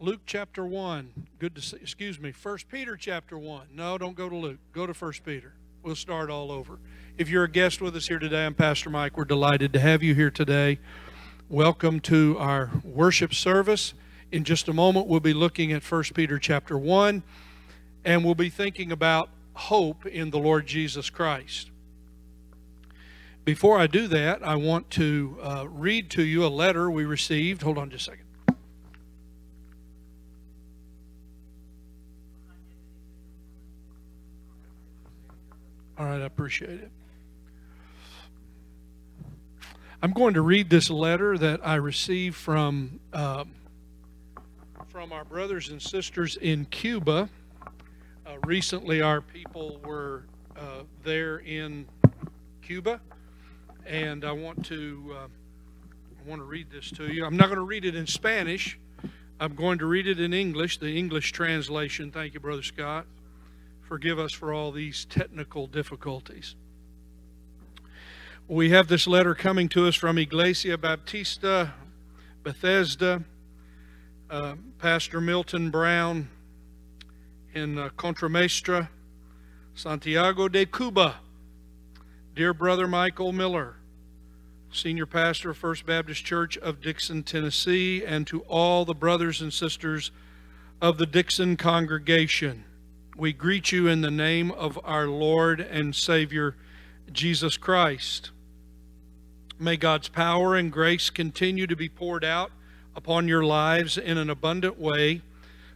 Luke chapter 1. Good to see, excuse me, 1 Peter chapter 1. No, don't go to Luke. Go to 1 Peter. We'll start all over. If you're a guest with us here today, I'm Pastor Mike. We're delighted to have you here today. Welcome to our worship service. In just a moment, we'll be looking at 1 Peter chapter 1, and we'll be thinking about hope in the Lord Jesus Christ. Before I do that, I want to uh, read to you a letter we received. Hold on just a second. All right, I appreciate it. I'm going to read this letter that I received from um, from our brothers and sisters in Cuba. Uh, recently, our people were uh, there in Cuba, and I want to uh, I want to read this to you. I'm not going to read it in Spanish. I'm going to read it in English, the English translation. Thank you, Brother Scott. Forgive us for all these technical difficulties. We have this letter coming to us from Iglesia Baptista Bethesda, uh, Pastor Milton Brown in uh, Contramaestre, Santiago de Cuba. Dear Brother Michael Miller, Senior Pastor of First Baptist Church of Dickson, Tennessee, and to all the brothers and sisters of the Dickson congregation we greet you in the name of our Lord and Savior, Jesus Christ. May God's power and grace continue to be poured out upon your lives in an abundant way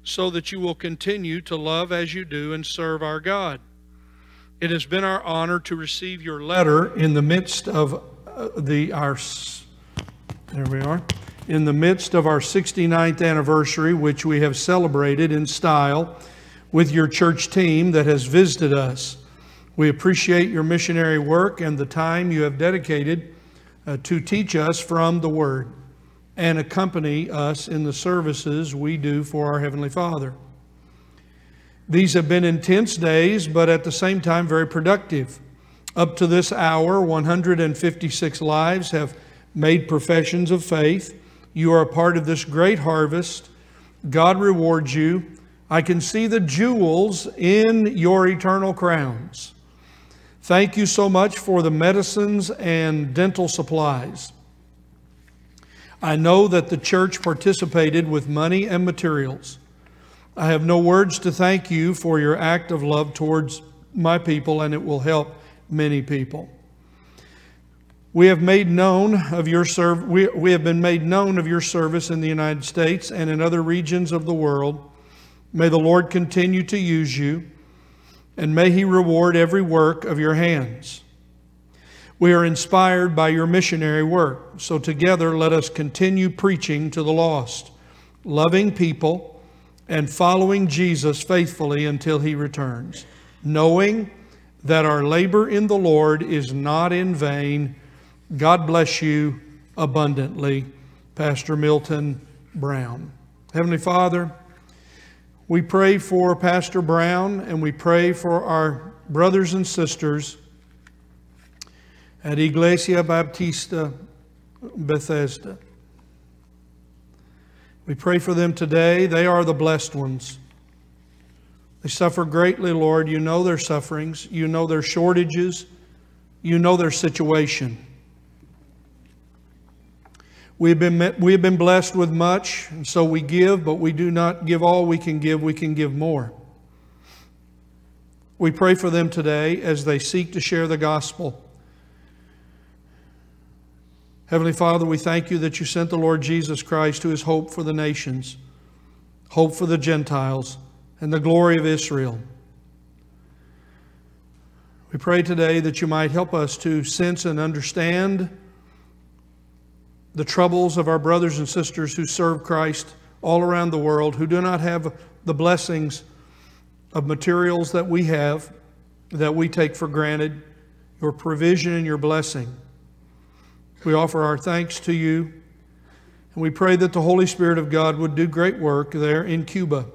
so that you will continue to love as you do and serve our God. It has been our honor to receive your letter in the midst of uh, the our there we are in the midst of our 69th anniversary which we have celebrated in style with your church team that has visited us. We appreciate your missionary work and the time you have dedicated uh, to teach us from the Word and accompany us in the services we do for our Heavenly Father. These have been intense days, but at the same time very productive. Up to this hour, 156 lives have made professions of faith. You are a part of this great harvest. God rewards you I can see the jewels in your eternal crowns. Thank you so much for the medicines and dental supplies. I know that the church participated with money and materials. I have no words to thank you for your act of love towards my people, and it will help many people. We have made known of your serv- we, we have been made known of your service in the United States and in other regions of the world May the Lord continue to use you, and may He reward every work of your hands. We are inspired by your missionary work, so together let us continue preaching to the lost, loving people, and following Jesus faithfully until He returns, knowing that our labor in the Lord is not in vain. God bless you abundantly. Pastor Milton Brown. Heavenly Father, we pray for Pastor Brown and we pray for our brothers and sisters at Iglesia Baptista Bethesda. We pray for them today. They are the blessed ones. They suffer greatly, Lord. You know their sufferings, you know their shortages, you know their situation. We have, been, we have been blessed with much, and so we give, but we do not give all we can give, we can give more. We pray for them today as they seek to share the gospel. Heavenly Father, we thank you that you sent the Lord Jesus Christ, who is hope for the nations, hope for the Gentiles, and the glory of Israel. We pray today that you might help us to sense and understand the troubles of our brothers and sisters who serve Christ all around the world, who do not have the blessings of materials that we have, that we take for granted, your provision and your blessing. We offer our thanks to you, and we pray that the Holy Spirit of God would do great work there in Cuba,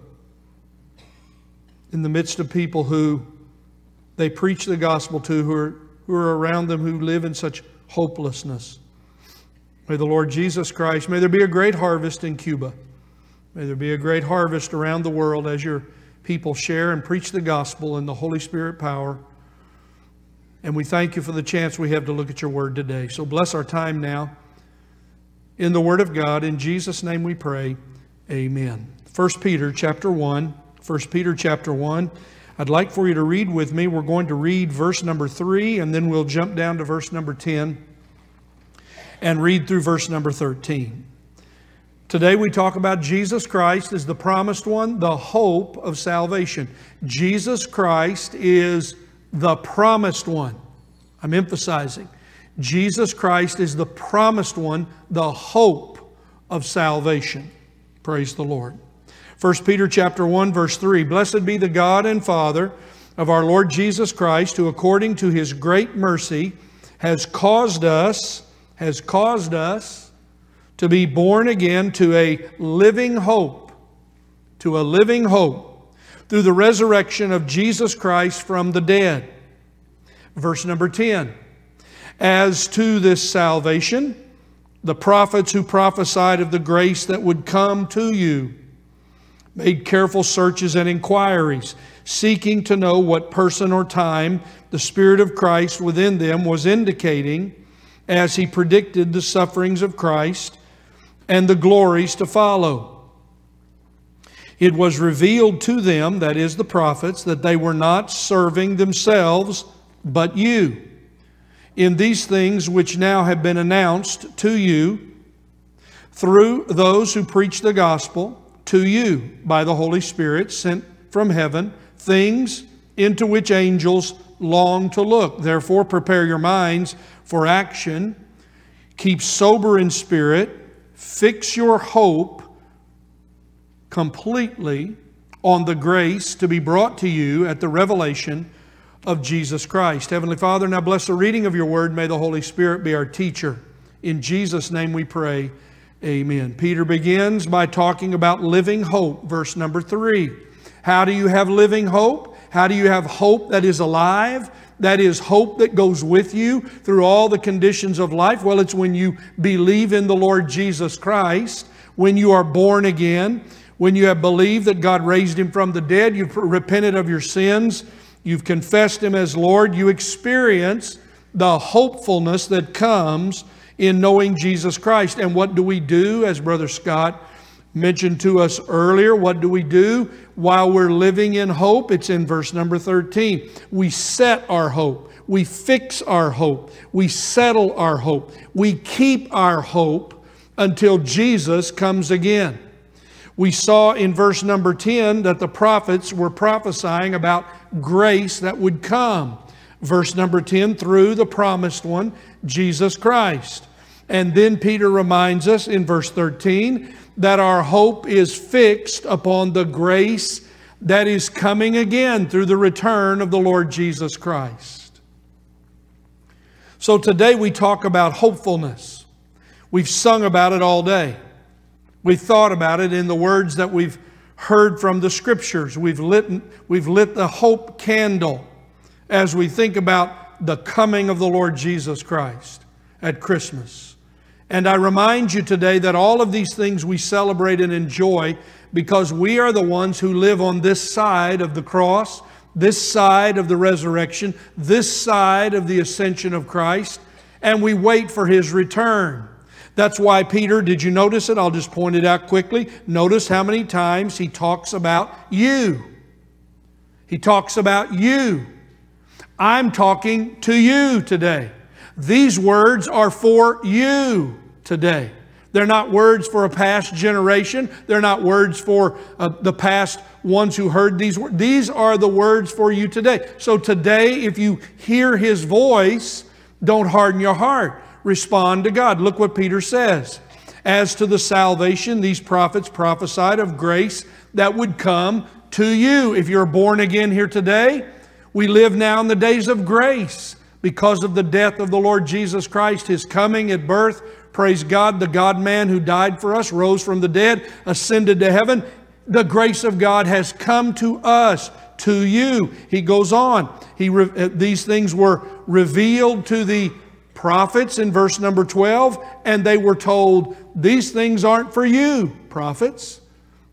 in the midst of people who they preach the gospel to, who are, who are around them, who live in such hopelessness. May the Lord Jesus Christ, may there be a great harvest in Cuba. May there be a great harvest around the world as your people share and preach the gospel in the Holy Spirit power. And we thank you for the chance we have to look at your word today. So bless our time now in the word of God. In Jesus' name we pray. Amen. 1 Peter chapter 1. 1 Peter chapter 1. I'd like for you to read with me. We're going to read verse number 3 and then we'll jump down to verse number 10 and read through verse number 13. Today we talk about Jesus Christ as the promised one, the hope of salvation. Jesus Christ is the promised one. I'm emphasizing. Jesus Christ is the promised one, the hope of salvation. Praise the Lord. 1 Peter chapter 1 verse 3 Blessed be the God and Father of our Lord Jesus Christ who according to his great mercy has caused us has caused us to be born again to a living hope to a living hope through the resurrection of Jesus Christ from the dead. Verse number 10. As to this salvation, the prophets who prophesied of the grace that would come to you made careful searches and inquiries, seeking to know what person or time the Spirit of Christ within them was indicating as he predicted the sufferings of Christ and the glories to follow. It was revealed to them, that is, the prophets, that they were not serving themselves, but you. In these things which now have been announced to you through those who preach the gospel to you by the Holy Spirit sent from heaven, things into which angels long to look. Therefore, prepare your minds for action. Keep sober in spirit. Fix your hope completely on the grace to be brought to you at the revelation of Jesus Christ. Heavenly Father, now bless the reading of your word. May the Holy Spirit be our teacher. In Jesus' name we pray. Amen. Peter begins by talking about living hope, verse number three. How do you have living hope? How do you have hope that is alive? That is hope that goes with you through all the conditions of life. Well, it's when you believe in the Lord Jesus Christ, when you are born again, when you have believed that God raised him from the dead, you've repented of your sins, you've confessed him as Lord, you experience the hopefulness that comes in knowing Jesus Christ. And what do we do, as Brother Scott mentioned to us earlier? What do we do while we're living in hope? It's in verse number 13. We set our hope, we fix our hope, we settle our hope, we keep our hope until Jesus comes again. We saw in verse number 10 that the prophets were prophesying about grace that would come. Verse number 10, through the promised one, Jesus Christ. And then Peter reminds us in verse 13 that our hope is fixed upon the grace that is coming again through the return of the Lord Jesus Christ. So today we talk about hopefulness. We've sung about it all day. We've thought about it in the words that we've heard from the scriptures. We've lit, we've lit the hope candle as we think about the coming of the Lord Jesus Christ at Christmas. And I remind you today that all of these things we celebrate and enjoy because we are the ones who live on this side of the cross, this side of the resurrection, this side of the ascension of Christ, and we wait for His return. That's why Peter, did you notice it? I'll just point it out quickly. Notice how many times he talks about you. He talks about you. I'm talking to you today. These words are for you today. They're not words for a past generation. They're not words for uh, the past ones who heard these words. These are the words for you today. So today, if you hear his voice, don't harden your heart respond to God. Look what Peter says. As to the salvation, these prophets prophesied of grace that would come to you. If you're born again here today, we live now in the days of grace because of the death of the Lord Jesus Christ, his coming at birth. Praise God, the God man who died for us, rose from the dead, ascended to heaven. The grace of God has come to us, to you. He goes on. He, uh, these things were revealed to the prophets in verse number 12, and they were told, These things aren't for you, prophets.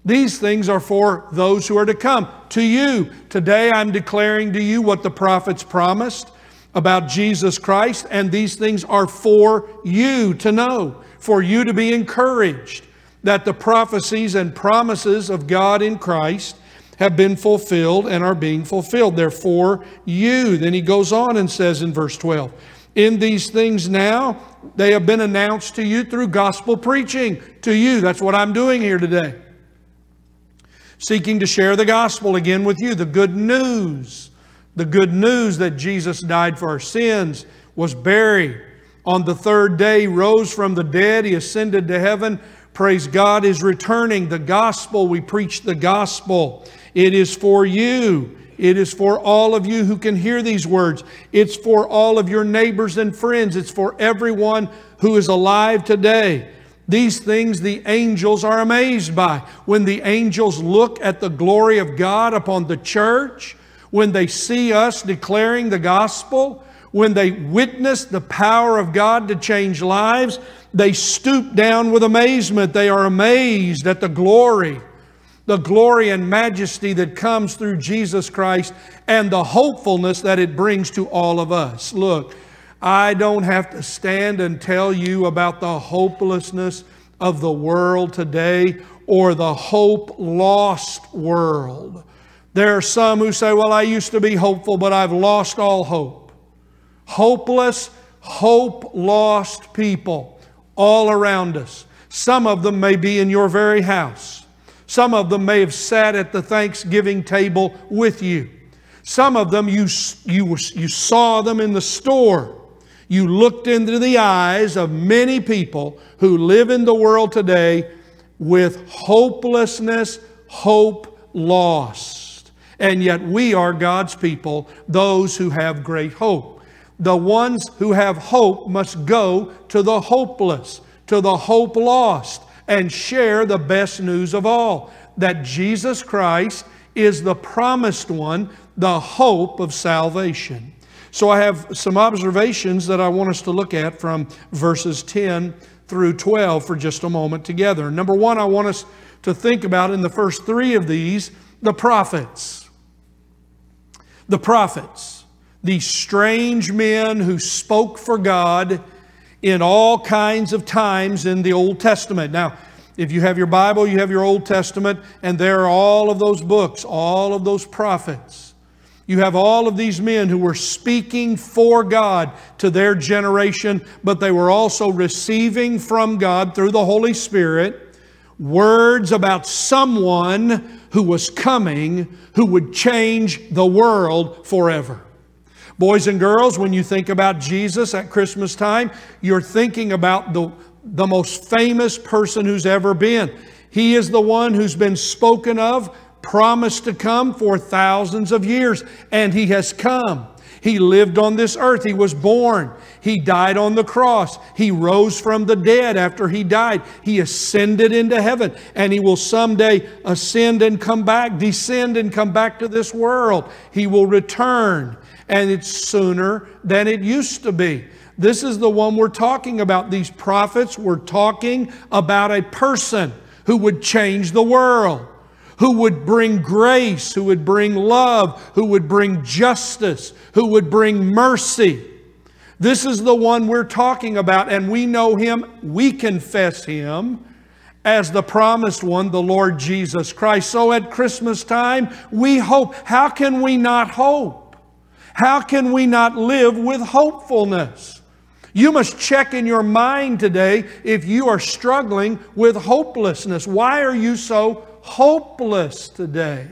These things are for those who are to come. To you, today I'm declaring to you what the prophets promised about Jesus Christ, and these things are for you to know, for you to be encouraged that the prophecies and promises of God in Christ have been fulfilled and are being fulfilled. They're for you. Then he goes on and says in verse 12, In these things now, they have been announced to you through gospel preaching to you. That's what I'm doing here today. Seeking to share the gospel again with you, the good news. The good news that Jesus died for our sins, was buried. On the third day, rose from the dead. He ascended to heaven. Praise God is returning. The gospel, we preach the gospel. It is for you. It is for all of you who can hear these words. It's for all of your neighbors and friends. It's for everyone who is alive today. These things the angels are amazed by. When the angels look at the glory of God upon the church, when they see us declaring the gospel, when they witness the power of God to change lives, they stoop down with amazement. They are amazed at the glory the glory and majesty that comes through Jesus Christ and the hopefulness that it brings to all of us. Look, I don't have to stand and tell you about the hopelessness of the world today or the hope lost world. There are some who say, Well, I used to be hopeful, but I've lost all hope. Hopeless, hope lost people all around us. Some of them may be in your very house. Some of them may have sat at the Thanksgiving table with you. Some of them you, you, you saw them in the store. You looked into the eyes of many people who live in the world today with hopelessness, hope lost. And yet we are God's people, those who have great hope. The ones who have hope must go to the hopeless, to the hope lost and share the best news of all that Jesus Christ is the promised one, the hope of salvation. So I have some observations that I want us to look at from verses 10 through 12 for just a moment together. Number one, I want us to think about in the first three of these the prophets. The prophets, these strange men who spoke for God in all kinds of times in the Old Testament. Now, if you have your Bible, you have your Old Testament, and there are all of those books, all of those prophets. You have all of these men who were speaking for God to their generation, but they were also receiving from God through the Holy Spirit words about someone who was coming who would change the world forever. Boys and girls, when you think about Jesus at Christmas time, you're thinking about the, the most famous person who's ever been. He is the one who's been spoken of, promised to come for thousands of years, and He has come. He lived on this earth. He was born. He died on the cross. He rose from the dead after he died. He ascended into heaven. And he will someday ascend and come back, descend and come back to this world. He will return and it's sooner than it used to be. This is the one we're talking about. These prophets were talking about a person who would change the world, who would bring grace, who would bring love, who would bring justice, who would bring mercy. This is the one we're talking about, and we know him, we confess him as the promised one, the Lord Jesus Christ. So at Christmas time, we hope. How can we not hope? How can we not live with hopefulness? You must check in your mind today if you are struggling with hopelessness. Why are you so hopeless today?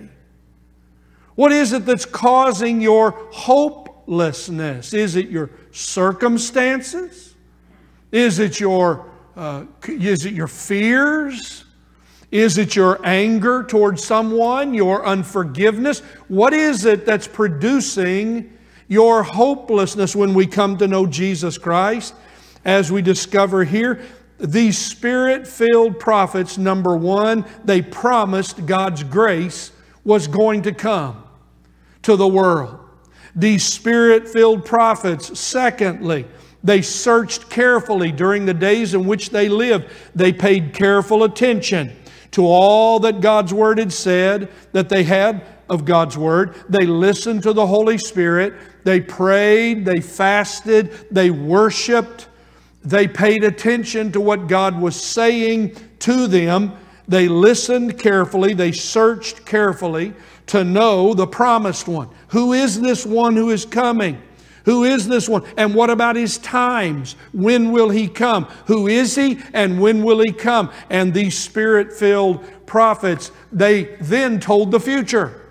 What is it that's causing your hopelessness? Is it your circumstances? Is it your, uh, is it your fears? Is it your anger towards someone, your unforgiveness? What is it that's producing your hopelessness when we come to know Jesus Christ? As we discover here, these spirit filled prophets, number one, they promised God's grace was going to come to the world. These spirit filled prophets, secondly, they searched carefully during the days in which they lived. They paid careful attention to all that God's Word had said that they had of God's Word. They listened to the Holy Spirit. They prayed, they fasted, they worshiped, they paid attention to what God was saying to them. They listened carefully, they searched carefully to know the promised one. Who is this one who is coming? Who is this one? And what about his times? When will he come? Who is he and when will he come? And these spirit filled prophets, they then told the future.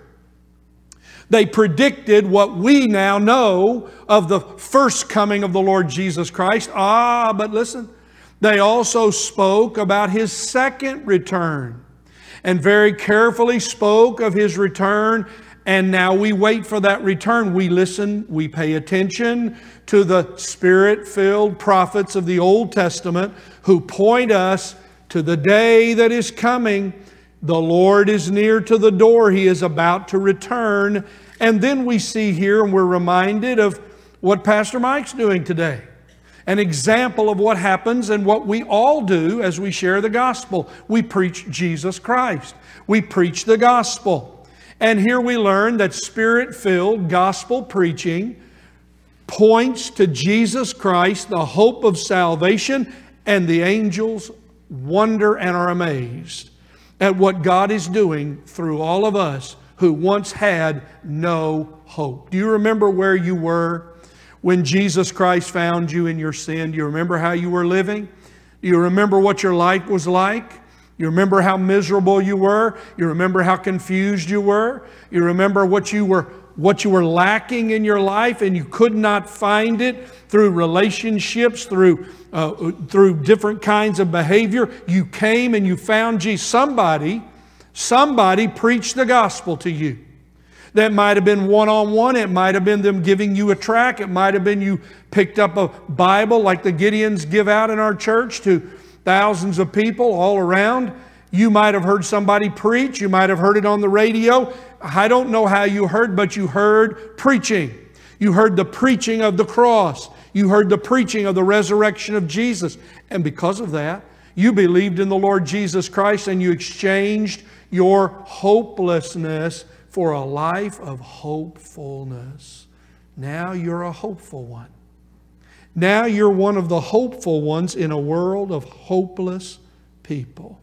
They predicted what we now know of the first coming of the Lord Jesus Christ. Ah, but listen, they also spoke about his second return and very carefully spoke of his return. And now we wait for that return. We listen, we pay attention to the spirit filled prophets of the Old Testament who point us to the day that is coming. The Lord is near to the door, He is about to return. And then we see here, and we're reminded of what Pastor Mike's doing today an example of what happens and what we all do as we share the gospel. We preach Jesus Christ, we preach the gospel. And here we learn that spirit filled gospel preaching points to Jesus Christ, the hope of salvation, and the angels wonder and are amazed at what God is doing through all of us who once had no hope. Do you remember where you were when Jesus Christ found you in your sin? Do you remember how you were living? Do you remember what your life was like? You remember how miserable you were? You remember how confused you were? You remember what you were what you were lacking in your life and you could not find it through relationships, through, uh, through different kinds of behavior. You came and you found Jesus. Somebody Somebody preached the gospel to you. That might have been one on one. It might have been them giving you a track. It might have been you picked up a Bible like the Gideons give out in our church to thousands of people all around. You might have heard somebody preach. You might have heard it on the radio. I don't know how you heard, but you heard preaching. You heard the preaching of the cross. You heard the preaching of the resurrection of Jesus. And because of that, you believed in the Lord Jesus Christ and you exchanged your hopelessness for a life of hopefulness. Now you're a hopeful one. Now you're one of the hopeful ones in a world of hopeless people.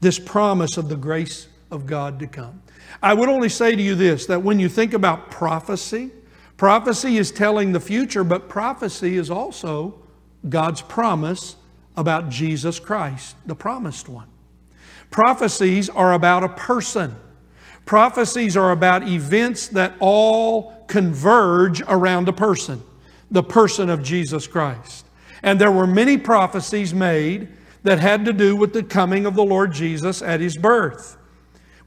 This promise of the grace of God to come. I would only say to you this that when you think about prophecy, prophecy is telling the future, but prophecy is also God's promise about Jesus Christ, the promised one. Prophecies are about a person. Prophecies are about events that all converge around a person, the person of Jesus Christ. And there were many prophecies made that had to do with the coming of the Lord Jesus at his birth.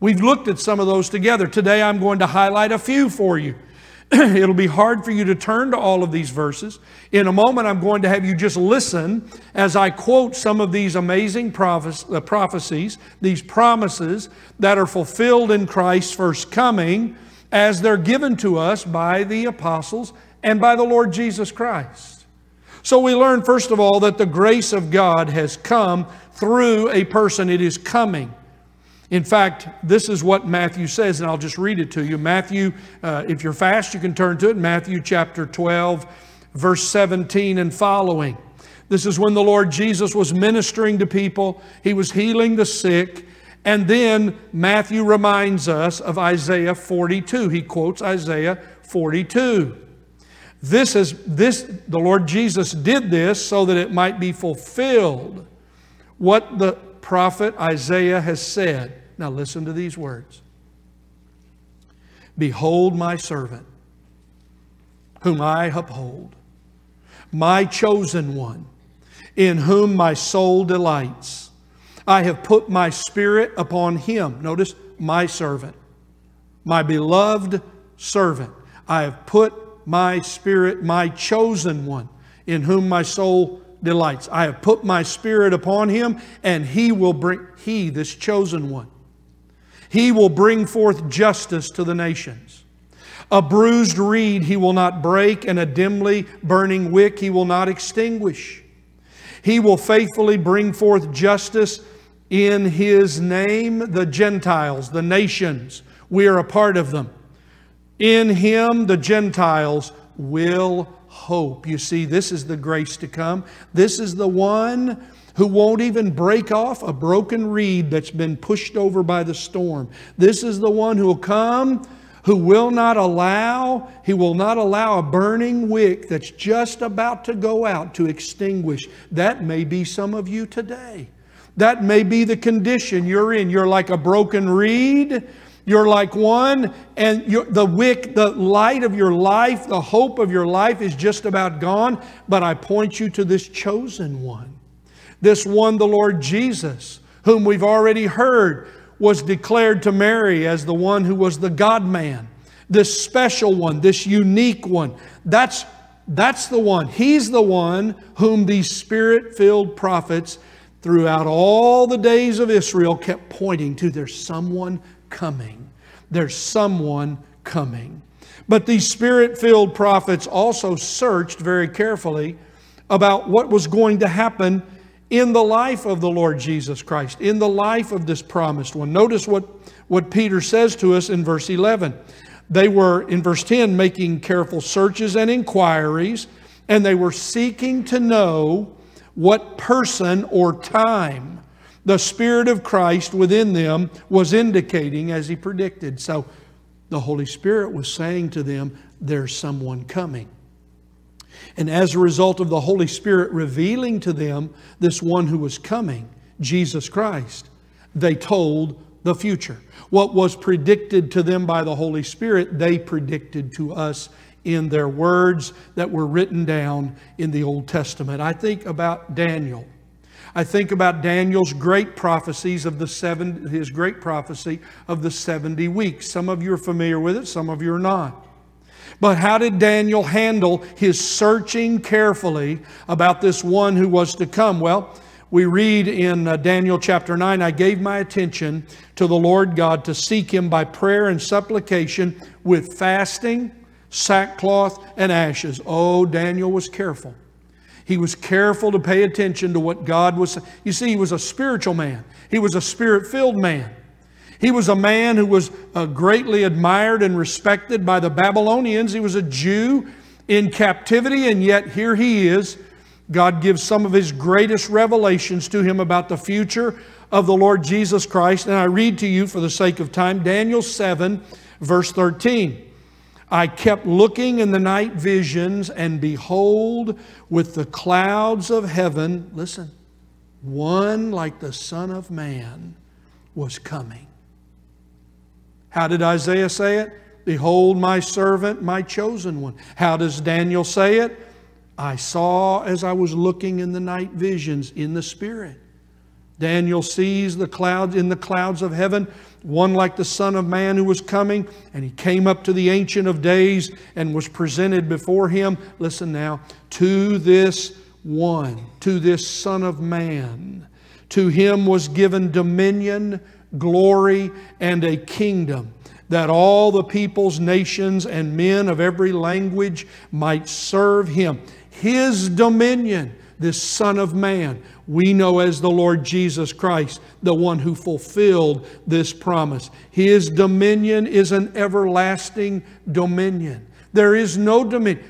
We've looked at some of those together. Today I'm going to highlight a few for you. It'll be hard for you to turn to all of these verses. In a moment, I'm going to have you just listen as I quote some of these amazing uh, prophecies, these promises that are fulfilled in Christ's first coming as they're given to us by the apostles and by the Lord Jesus Christ. So we learn, first of all, that the grace of God has come through a person, it is coming. In fact, this is what Matthew says, and I'll just read it to you. Matthew, uh, if you're fast, you can turn to it. Matthew chapter 12, verse 17 and following. This is when the Lord Jesus was ministering to people, he was healing the sick. And then Matthew reminds us of Isaiah 42. He quotes Isaiah 42. This is this the Lord Jesus did this so that it might be fulfilled what the prophet Isaiah has said. Now listen to these words Behold my servant, whom I uphold, my chosen one, in whom my soul delights. I have put my spirit upon him. Notice, my servant, my beloved servant. I have put my spirit, my chosen one, in whom my soul delights. I have put my spirit upon him, and he will bring, he, this chosen one, he will bring forth justice to the nations. A bruised reed he will not break, and a dimly burning wick he will not extinguish. He will faithfully bring forth justice In his name, the Gentiles, the nations, we are a part of them. In him, the Gentiles will hope. You see, this is the grace to come. This is the one who won't even break off a broken reed that's been pushed over by the storm. This is the one who will come who will not allow he will not allow a burning wick that's just about to go out to extinguish that may be some of you today that may be the condition you're in you're like a broken reed you're like one, and the wick, the light of your life, the hope of your life is just about gone. But I point you to this chosen one, this one, the Lord Jesus, whom we've already heard was declared to Mary as the one who was the God man, this special one, this unique one. That's, that's the one. He's the one whom these spirit filled prophets throughout all the days of Israel kept pointing to. There's someone coming. There's someone coming. But these spirit filled prophets also searched very carefully about what was going to happen in the life of the Lord Jesus Christ, in the life of this promised one. Notice what, what Peter says to us in verse 11. They were, in verse 10, making careful searches and inquiries, and they were seeking to know what person or time the Spirit of Christ within them was indicating as he predicted. So the Holy Spirit was saying to them, There's someone coming. And as a result of the Holy Spirit revealing to them this one who was coming, Jesus Christ, they told the future. What was predicted to them by the Holy Spirit, they predicted to us in their words that were written down in the Old Testament. I think about Daniel. I think about Daniel's great prophecies of the seven, his great prophecy of the 70 weeks. Some of you are familiar with it, some of you are not. But how did Daniel handle his searching carefully about this one who was to come? Well, we read in uh, Daniel chapter 9 I gave my attention to the Lord God to seek him by prayer and supplication with fasting, sackcloth, and ashes. Oh, Daniel was careful. He was careful to pay attention to what God was. You see, he was a spiritual man, he was a spirit filled man. He was a man who was uh, greatly admired and respected by the Babylonians. He was a Jew in captivity, and yet here he is. God gives some of his greatest revelations to him about the future of the Lord Jesus Christ. And I read to you, for the sake of time, Daniel 7, verse 13. I kept looking in the night visions, and behold, with the clouds of heaven, listen, one like the Son of Man was coming. How did Isaiah say it? Behold, my servant, my chosen one. How does Daniel say it? I saw as I was looking in the night visions in the Spirit. Daniel sees the clouds in the clouds of heaven one like the Son of Man who was coming, and he came up to the Ancient of Days and was presented before him. Listen now, to this one, to this Son of Man. To him was given dominion, glory, and a kingdom, that all the peoples, nations, and men of every language might serve him. His dominion, this Son of Man, we know as the Lord Jesus Christ, the one who fulfilled this promise. His dominion is an everlasting dominion. There is no dominion.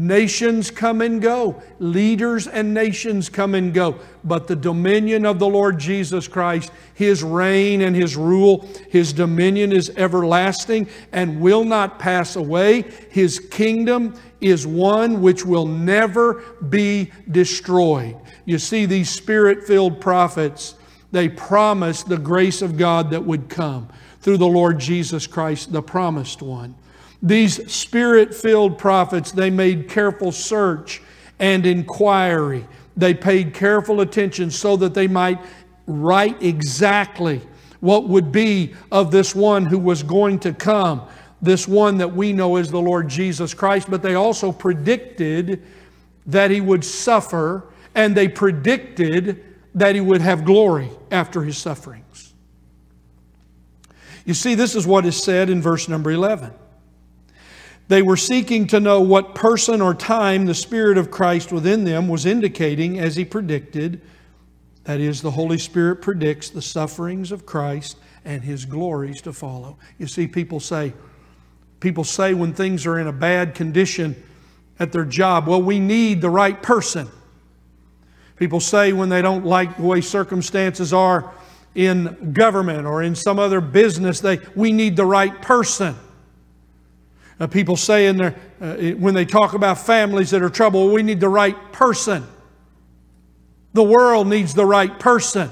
Nations come and go, leaders and nations come and go, but the dominion of the Lord Jesus Christ, His reign and His rule, His dominion is everlasting and will not pass away. His kingdom is one which will never be destroyed. You see, these spirit filled prophets, they promised the grace of God that would come through the Lord Jesus Christ, the promised one. These spirit filled prophets, they made careful search and inquiry. They paid careful attention so that they might write exactly what would be of this one who was going to come, this one that we know is the Lord Jesus Christ. But they also predicted that he would suffer and they predicted that he would have glory after his sufferings. You see, this is what is said in verse number 11. They were seeking to know what person or time the Spirit of Christ within them was indicating as he predicted That is, the Holy Spirit predicts the sufferings of Christ and his glories to follow. You see, people say, people say when things are in a bad condition at their job, well, we need the right person. People say when they don't like the way circumstances are in government or in some other business, they, we need the right person. Uh, people say in their, uh, when they talk about families that are troubled, we need the right person. The world needs the right person.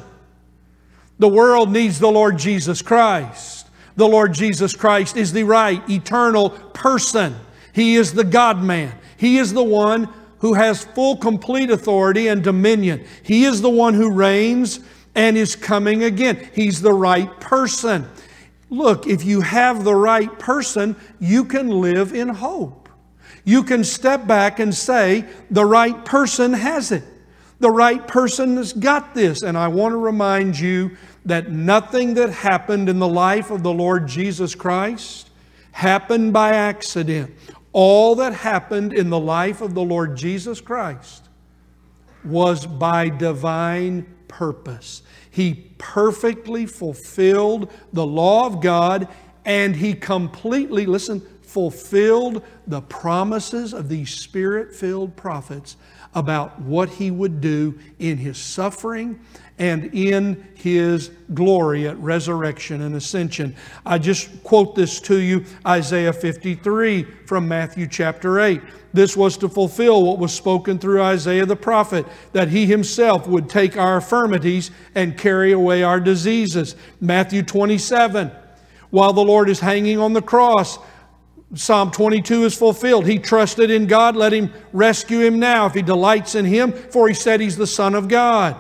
The world needs the Lord Jesus Christ. The Lord Jesus Christ is the right, eternal person. He is the God man. He is the one who has full, complete authority and dominion. He is the one who reigns and is coming again. He's the right person. Look, if you have the right person, you can live in hope. You can step back and say, the right person has it. The right person has got this. And I want to remind you that nothing that happened in the life of the Lord Jesus Christ happened by accident. All that happened in the life of the Lord Jesus Christ was by divine purpose. He perfectly fulfilled the law of God and he completely, listen, fulfilled the promises of these spirit filled prophets about what he would do in his suffering and in his glory at resurrection and ascension. I just quote this to you Isaiah 53 from Matthew chapter 8. This was to fulfill what was spoken through Isaiah the prophet, that he himself would take our infirmities and carry away our diseases. Matthew 27. While the Lord is hanging on the cross, Psalm 22 is fulfilled. He trusted in God, let him rescue him now if he delights in him, for he said he's the Son of God.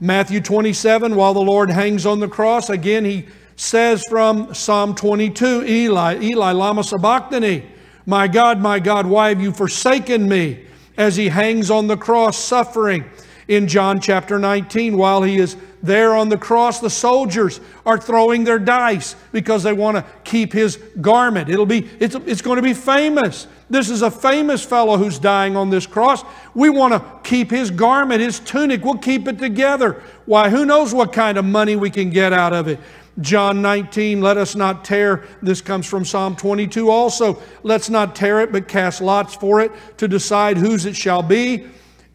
Matthew 27, while the Lord hangs on the cross, again he says from Psalm 22, Eli, Eli, lama sabachthani, my God, my God, why have you forsaken me? As he hangs on the cross suffering. In John chapter 19, while he is there on the cross, the soldiers are throwing their dice because they want to keep his garment. It'll be, it's, it's going to be famous. This is a famous fellow who's dying on this cross. We want to keep his garment, his tunic. We'll keep it together. Why, who knows what kind of money we can get out of it? John 19, let us not tear, this comes from Psalm 22 also. Let's not tear it, but cast lots for it to decide whose it shall be.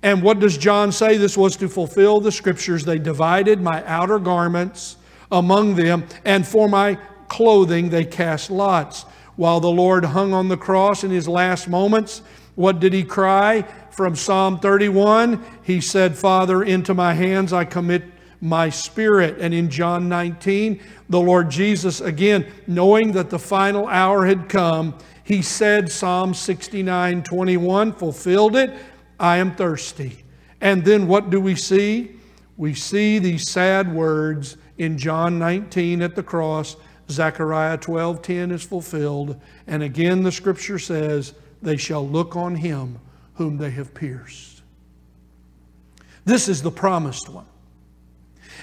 And what does John say? This was to fulfill the scriptures. They divided my outer garments among them, and for my clothing they cast lots. While the Lord hung on the cross in his last moments, what did he cry? From Psalm 31, he said, Father, into my hands I commit my spirit. And in John 19, the Lord Jesus, again, knowing that the final hour had come, he said, Psalm 69 21, fulfilled it I am thirsty. And then what do we see? We see these sad words in John 19 at the cross. Zechariah 12:10 is fulfilled, and again the scripture says, "They shall look on him whom they have pierced." This is the promised one.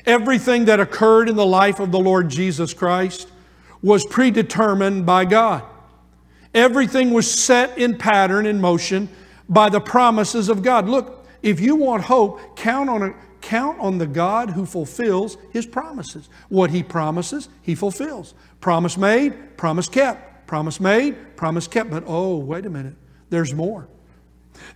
Everything that occurred in the life of the Lord Jesus Christ was predetermined by God. Everything was set in pattern in motion by the promises of God. Look, if you want hope, count on, a, count on the God who fulfills his promises. What he promises, he fulfills. Promise made, promise kept. Promise made, promise kept. But oh, wait a minute, there's more.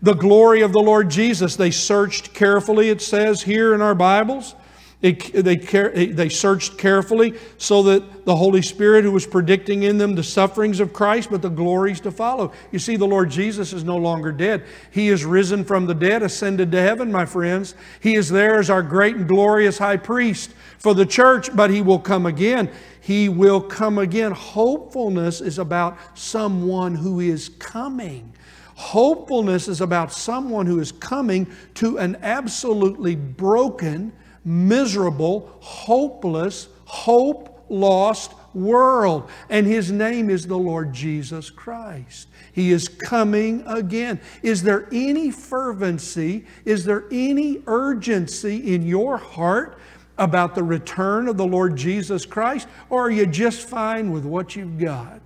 The glory of the Lord Jesus, they searched carefully, it says here in our Bibles. They, they, they searched carefully so that the Holy Spirit, who was predicting in them the sufferings of Christ, but the glories to follow. You see, the Lord Jesus is no longer dead. He is risen from the dead, ascended to heaven, my friends. He is there as our great and glorious high priest for the church, but He will come again. He will come again. Hopefulness is about someone who is coming. Hopefulness is about someone who is coming to an absolutely broken, miserable, hopeless, hope lost world. And his name is the Lord Jesus Christ. He is coming again. Is there any fervency? Is there any urgency in your heart about the return of the Lord Jesus Christ? Or are you just fine with what you've got?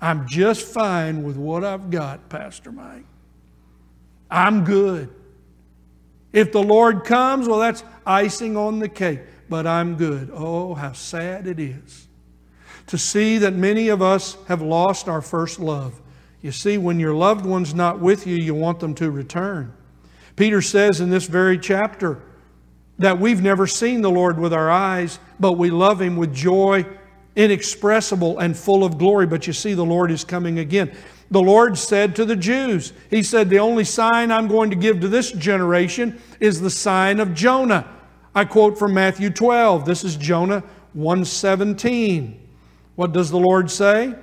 I'm just fine with what I've got, Pastor Mike. I'm good. If the Lord comes, well, that's icing on the cake, but I'm good. Oh, how sad it is to see that many of us have lost our first love. You see, when your loved one's not with you, you want them to return. Peter says in this very chapter that we've never seen the Lord with our eyes, but we love Him with joy inexpressible and full of glory. But you see, the Lord is coming again. The Lord said to the Jews, He said, The only sign I'm going to give to this generation is the sign of Jonah. I quote from Matthew 12. This is Jonah 117. What does the Lord say?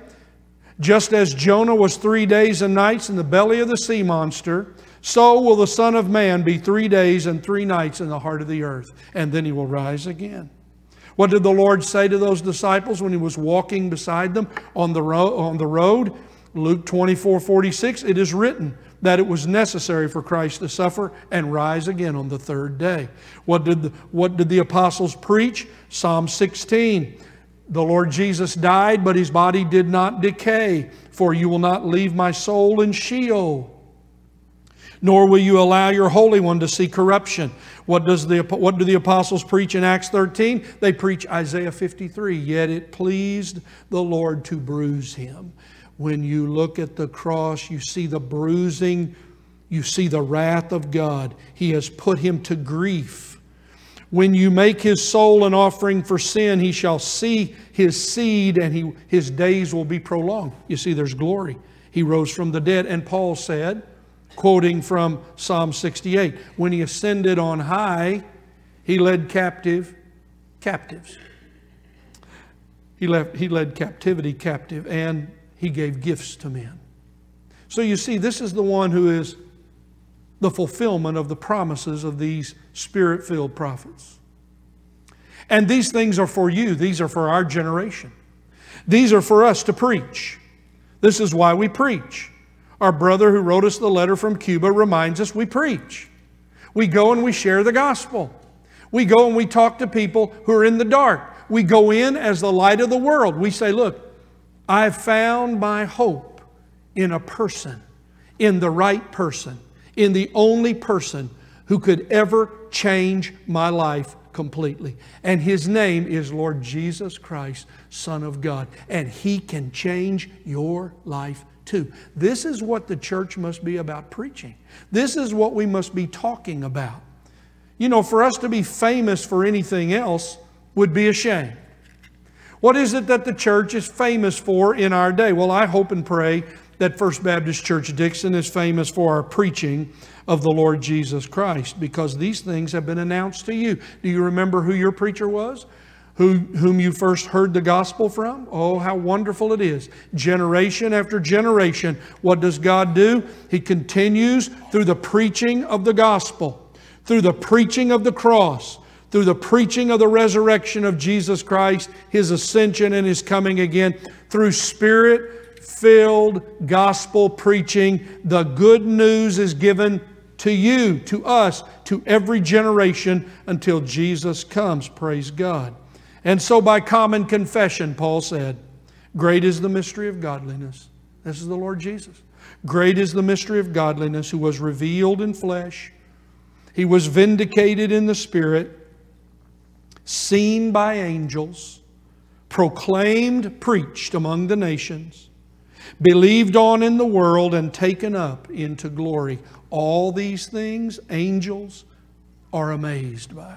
Just as Jonah was three days and nights in the belly of the sea monster, so will the Son of Man be three days and three nights in the heart of the earth, and then he will rise again. What did the Lord say to those disciples when he was walking beside them on the, ro- on the road? Luke 24 46, it is written that it was necessary for Christ to suffer and rise again on the third day. What did the, what did the apostles preach? Psalm 16. The Lord Jesus died, but his body did not decay, for you will not leave my soul in Sheol nor will you allow your Holy One to see corruption. What, does the, what do the apostles preach in Acts 13? They preach Isaiah 53. Yet it pleased the Lord to bruise him. When you look at the cross, you see the bruising, you see the wrath of God. He has put him to grief. When you make his soul an offering for sin, he shall see his seed and he, his days will be prolonged. You see, there's glory. He rose from the dead. And Paul said, quoting from Psalm 68. When he ascended on high, he led captive captives. He, left, he led captivity captive and he gave gifts to men. So you see, this is the one who is the fulfillment of the promises of these spirit filled prophets. And these things are for you, these are for our generation. These are for us to preach. This is why we preach. Our brother who wrote us the letter from Cuba reminds us we preach. We go and we share the gospel. We go and we talk to people who are in the dark. We go in as the light of the world. We say, Look, I've found my hope in a person, in the right person, in the only person who could ever change my life completely. And his name is Lord Jesus Christ, Son of God. And he can change your life too. This is what the church must be about preaching. This is what we must be talking about. You know, for us to be famous for anything else would be a shame. What is it that the church is famous for in our day? Well, I hope and pray that First Baptist Church Dickson is famous for our preaching of the Lord Jesus Christ because these things have been announced to you. Do you remember who your preacher was? who, whom you first heard the gospel from. Oh, how wonderful it is. Generation after generation, what does God do? He continues through the preaching of the gospel, through the preaching of the cross, through the preaching of the resurrection of Jesus Christ, His ascension and His coming again, through spirit filled gospel preaching. The good news is given to you, to us, to every generation until Jesus comes. Praise God. And so, by common confession, Paul said, Great is the mystery of godliness. This is the Lord Jesus. Great is the mystery of godliness who was revealed in flesh. He was vindicated in the Spirit, seen by angels, proclaimed, preached among the nations, believed on in the world, and taken up into glory. All these things angels are amazed by.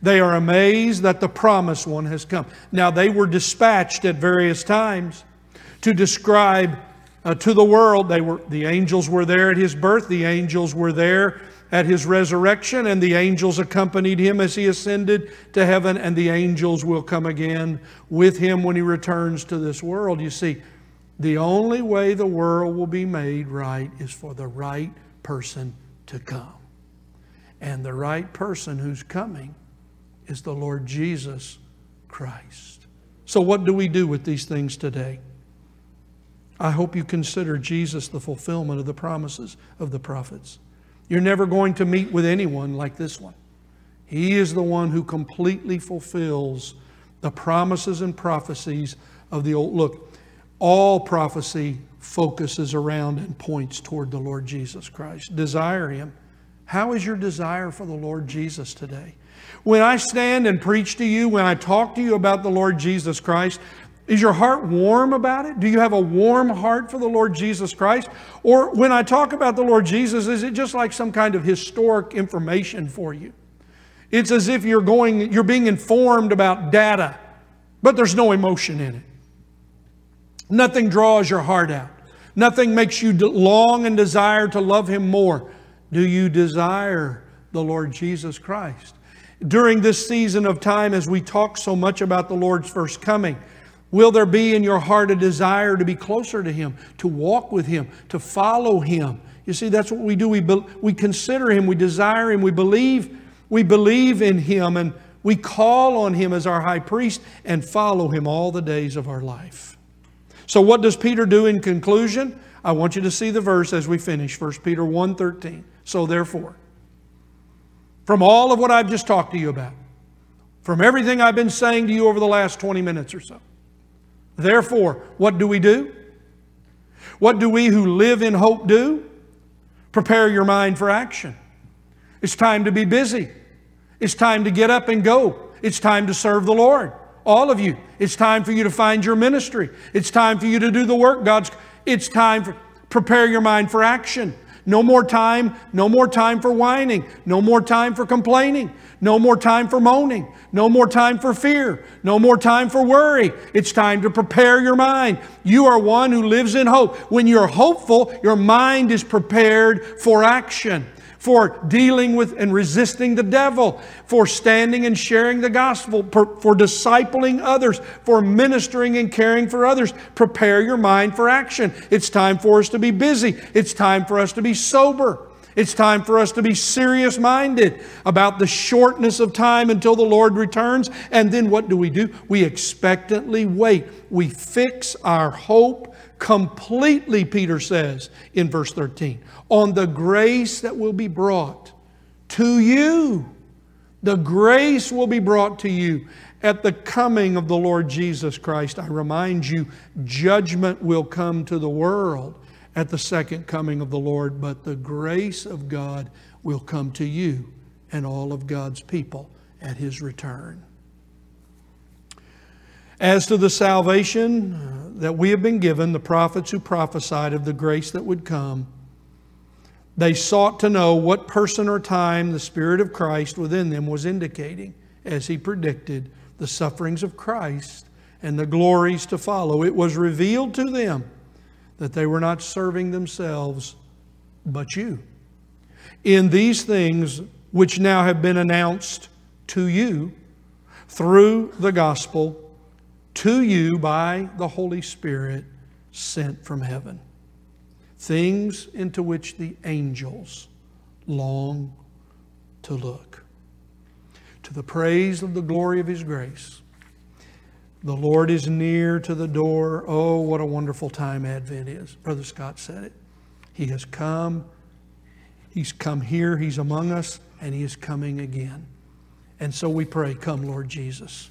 They are amazed that the promised one has come. Now, they were dispatched at various times to describe uh, to the world. They were, the angels were there at his birth, the angels were there at his resurrection, and the angels accompanied him as he ascended to heaven, and the angels will come again with him when he returns to this world. You see, the only way the world will be made right is for the right person to come. And the right person who's coming is the Lord Jesus Christ. So, what do we do with these things today? I hope you consider Jesus the fulfillment of the promises of the prophets. You're never going to meet with anyone like this one. He is the one who completely fulfills the promises and prophecies of the old. Look, all prophecy focuses around and points toward the Lord Jesus Christ. Desire Him, How is your desire for the Lord Jesus today? When I stand and preach to you, when I talk to you about the Lord Jesus Christ, is your heart warm about it? Do you have a warm heart for the Lord Jesus Christ? Or when I talk about the Lord Jesus, is it just like some kind of historic information for you? It's as if you're going, you're being informed about data, but there's no emotion in it. Nothing draws your heart out. Nothing makes you long and desire to love Him more. Do you desire the Lord Jesus Christ? During this season of time, as we talk so much about the Lord's first coming, will there be in your heart a desire to be closer to Him, to walk with Him, to follow Him? You see, that's what we do. We, be, we consider Him, we desire Him, we believe, we believe in Him, and we call on Him as our high priest and follow Him all the days of our life. So what does Peter do in conclusion? I want you to see the verse as we finish 1 Peter 1:13. So therefore, from all of what I've just talked to you about, from everything I've been saying to you over the last 20 minutes or so, therefore, what do we do? What do we who live in hope do? Prepare your mind for action. It's time to be busy. It's time to get up and go. It's time to serve the Lord. All of you. It's time for you to find your ministry. It's time for you to do the work God's. It's time for prepare your mind for action. No more time, no more time for whining, no more time for complaining, no more time for moaning, no more time for fear, no more time for worry. It's time to prepare your mind. You are one who lives in hope. When you're hopeful, your mind is prepared for action for dealing with and resisting the devil, for standing and sharing the gospel, for, for, discipling others, for ministering and caring for others. Prepare your mind for action. It's time for us to be busy. It's time for us to be sober. It's time for us to be serious minded about the shortness of time until the Lord returns. And then what do we do? We expectantly wait. We fix our hope completely, Peter says in verse 13, on the grace that will be brought to you. The grace will be brought to you at the coming of the Lord Jesus Christ. I remind you, judgment will come to the world at the second coming of the Lord, but the grace of God will come to you and all of God's people at his return. As to the salvation uh, that we have been given, the prophets who prophesied of the grace that would come, they sought to know what person or time the Spirit of Christ within them was indicating as he predicted the sufferings of Christ and the glories to follow. It was revealed to them that they were not serving themselves, but you. In these things which now have been announced to you through the gospel, to you by the Holy Spirit sent from heaven. Things into which the angels long to look. To the praise of the glory of His grace. The Lord is near to the door. Oh, what a wonderful time Advent is. Brother Scott said it. He has come. He's come here. He's among us, and He is coming again. And so we pray, Come, Lord Jesus.